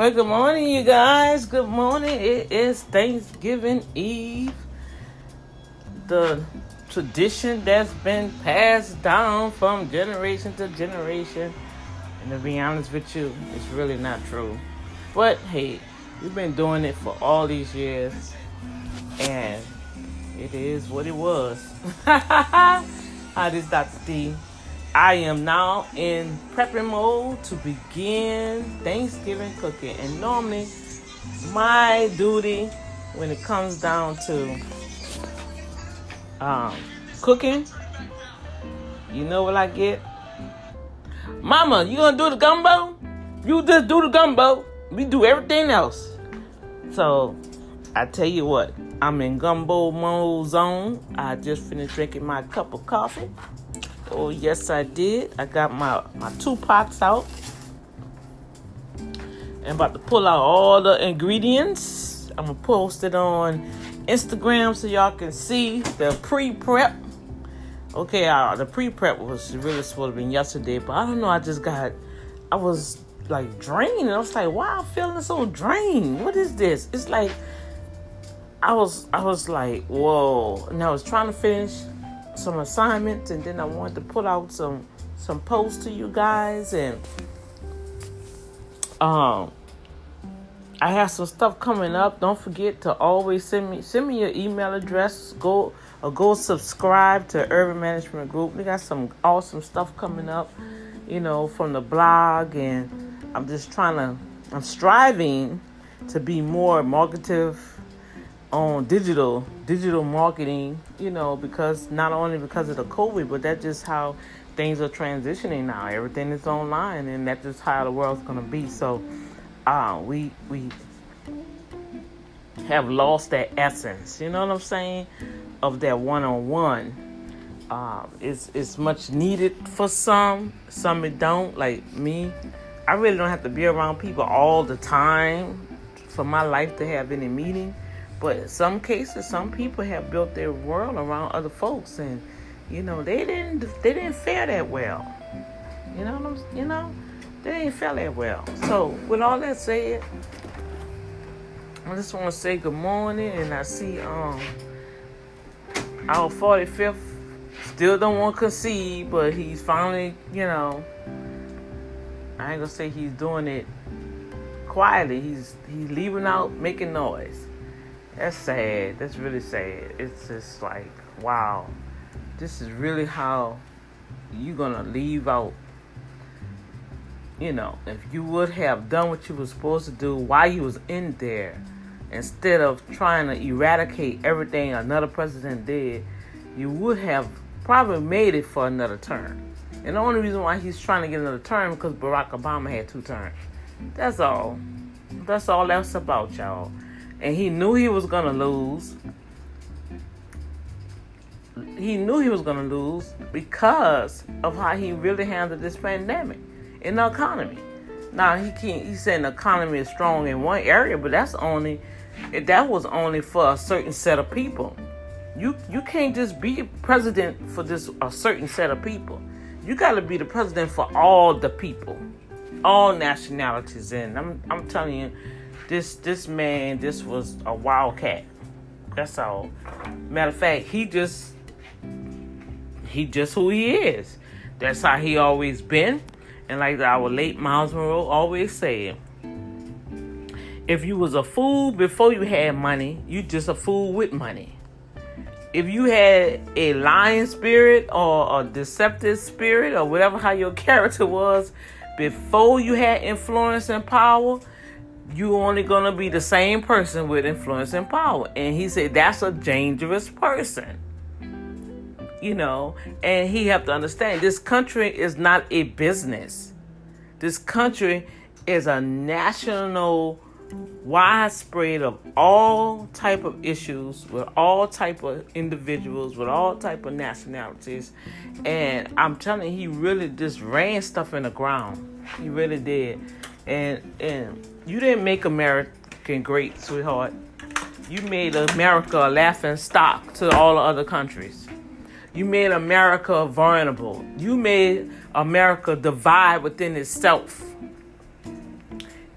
Well, good morning, you guys. Good morning. It is Thanksgiving Eve. The tradition that's been passed down from generation to generation. And to be honest with you, it's really not true. But hey, we've been doing it for all these years. And it is what it was. Hi, this is Dr. D. I am now in prepping mode to begin Thanksgiving cooking. And normally, my duty when it comes down to um, cooking, you know what I get? Mama, you gonna do the gumbo? You just do the gumbo. We do everything else. So, I tell you what, I'm in gumbo mode zone. I just finished drinking my cup of coffee. Oh, yes, I did. I got my, my two pots out. And about to pull out all the ingredients. I'm going to post it on Instagram so y'all can see the pre prep. Okay, uh, the pre prep was really supposed to be yesterday, but I don't know. I just got, I was like drained. I was like, wow, I'm feeling so drained. What is this? It's like, I was, I was like, whoa. And I was trying to finish some assignments and then I wanted to put out some some posts to you guys and um I have some stuff coming up. Don't forget to always send me send me your email address. Go or go subscribe to Urban Management Group. We got some awesome stuff coming up, you know, from the blog and I'm just trying to I'm striving to be more marketive on digital digital marketing you know because not only because of the covid but that's just how things are transitioning now. Everything is online and that's just how the world's going to be. So uh, we we have lost that essence you know what i'm saying of that one-on-one. Uh, it's, it's much needed for some some it don't. Like me i really don't have to be around people all the time for my life to have any meaning but some cases, some people have built their world around other folks, and you know they didn't they didn't fare that well. You know what I'm, you know they didn't fare that well. So with all that said, I just want to say good morning, and I see um our 45th still don't want to concede, but he's finally you know I ain't gonna say he's doing it quietly. He's he's leaving out making noise. That's sad. That's really sad. It's just like, wow, this is really how you're gonna leave out. You know, if you would have done what you were supposed to do while you was in there, instead of trying to eradicate everything another president did, you would have probably made it for another term. And the only reason why he's trying to get another term because Barack Obama had two terms. That's all. That's all that's about, y'all and he knew he was gonna lose. He knew he was gonna lose because of how he really handled this pandemic in the economy. Now he can't. He said the economy is strong in one area, but that's only that was only for a certain set of people. You you can't just be president for this a certain set of people. You got to be the president for all the people, all nationalities. And I'm I'm telling you this this man, this was a wildcat. That's all. Matter of fact, he just he just who he is. That's how he always been. And like our late Myles Munroe always said, if you was a fool before you had money, you just a fool with money. If you had a lying spirit or a deceptive spirit or whatever how your character was before you had influence and power, you only gonna be the same person with influence and power. And he said that's a dangerous person. You know, and he have to understand this country is not a business. This country is a national widespread of all type of issues with all type of individuals with all type of nationalities and i'm telling you he really just ran stuff in the ground he really did and and you didn't make American great, sweetheart. You made America a laughing stock to all the other countries. You made America vulnerable. You made America divide within itself.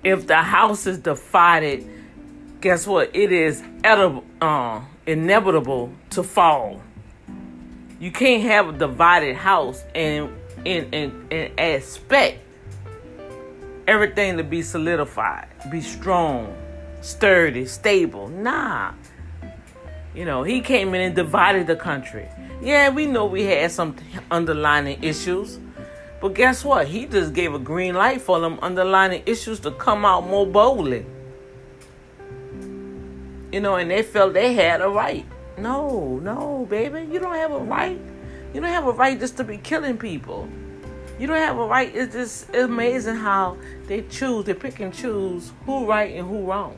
if the house is divided, guess what? It is edible, uh, inevitable to fall. You can't have a divided house and and, and, and expect everything to be solidified, be strong, sturdy, stable. Nah. You know, he came in and divided the country. Yeah, we know we had some underlying issues. But guess what? He just gave a green light for them underlying issues to come out more boldly. You know, and they felt they had a right. No, no, baby. You don't have a right. You don't have a right just to be killing people. You don't have a right. It's just amazing how they choose, they pick and choose who right and who wrong.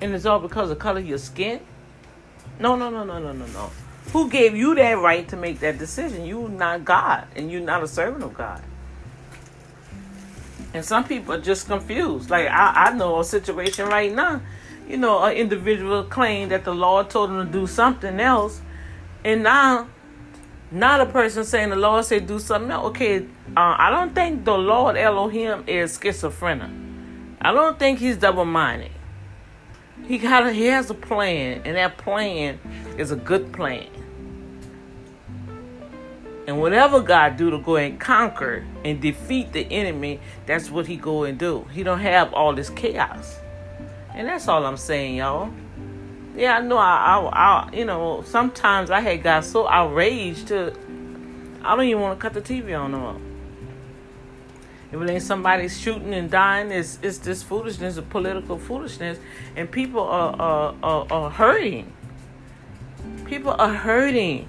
And it's all because of color of your skin. No, no, no, no, no, no, no. Who gave you that right to make that decision? You not God, and you're not a servant of God. And some people are just confused. Like I, I know a situation right now. You know, an individual claimed that the Lord told him to do something else, and now, not a person saying the Lord said do something else. Okay, uh, I don't think the Lord Elohim is schizophrenic. I don't think he's double-minded. He got a, he has a plan, and that plan is a good plan. And whatever God do to go and conquer and defeat the enemy, that's what he go and do. He don't have all this chaos. And that's all I'm saying, y'all. Yeah, I know. I, I, I you know, sometimes I had got so outraged to, I don't even want to cut the TV on no. If it ain't somebody shooting and dying, it's it's this foolishness, of political foolishness, and people are are, are, are hurting. People are hurting.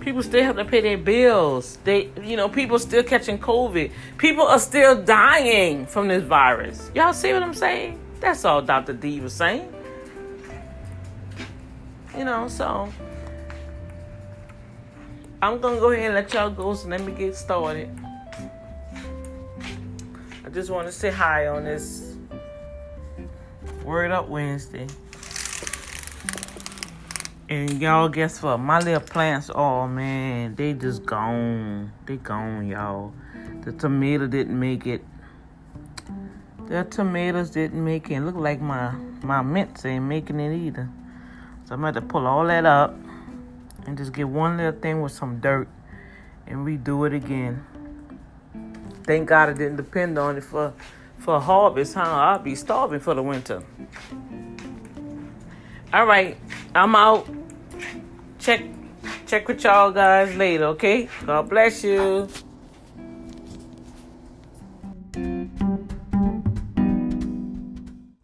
People still have to pay their bills. They, you know, people still catching COVID. People are still dying from this virus. Y'all see what I'm saying? That's all Dr. D was saying. You know, so I'm gonna go ahead and let y'all go. So let me get started. I just want to say hi on this Word Up Wednesday. And y'all, guess what? My little plants, oh man, they just gone. They gone, y'all. The tomato didn't make it. The tomatoes didn't make it. Look like my my mints ain't making it either. So I'm gonna have to pull all that up and just get one little thing with some dirt and redo it again. Thank God I didn't depend on it for for harvest, huh? I'll be starving for the winter. All right, I'm out. Check check with y'all guys later, okay? God bless you.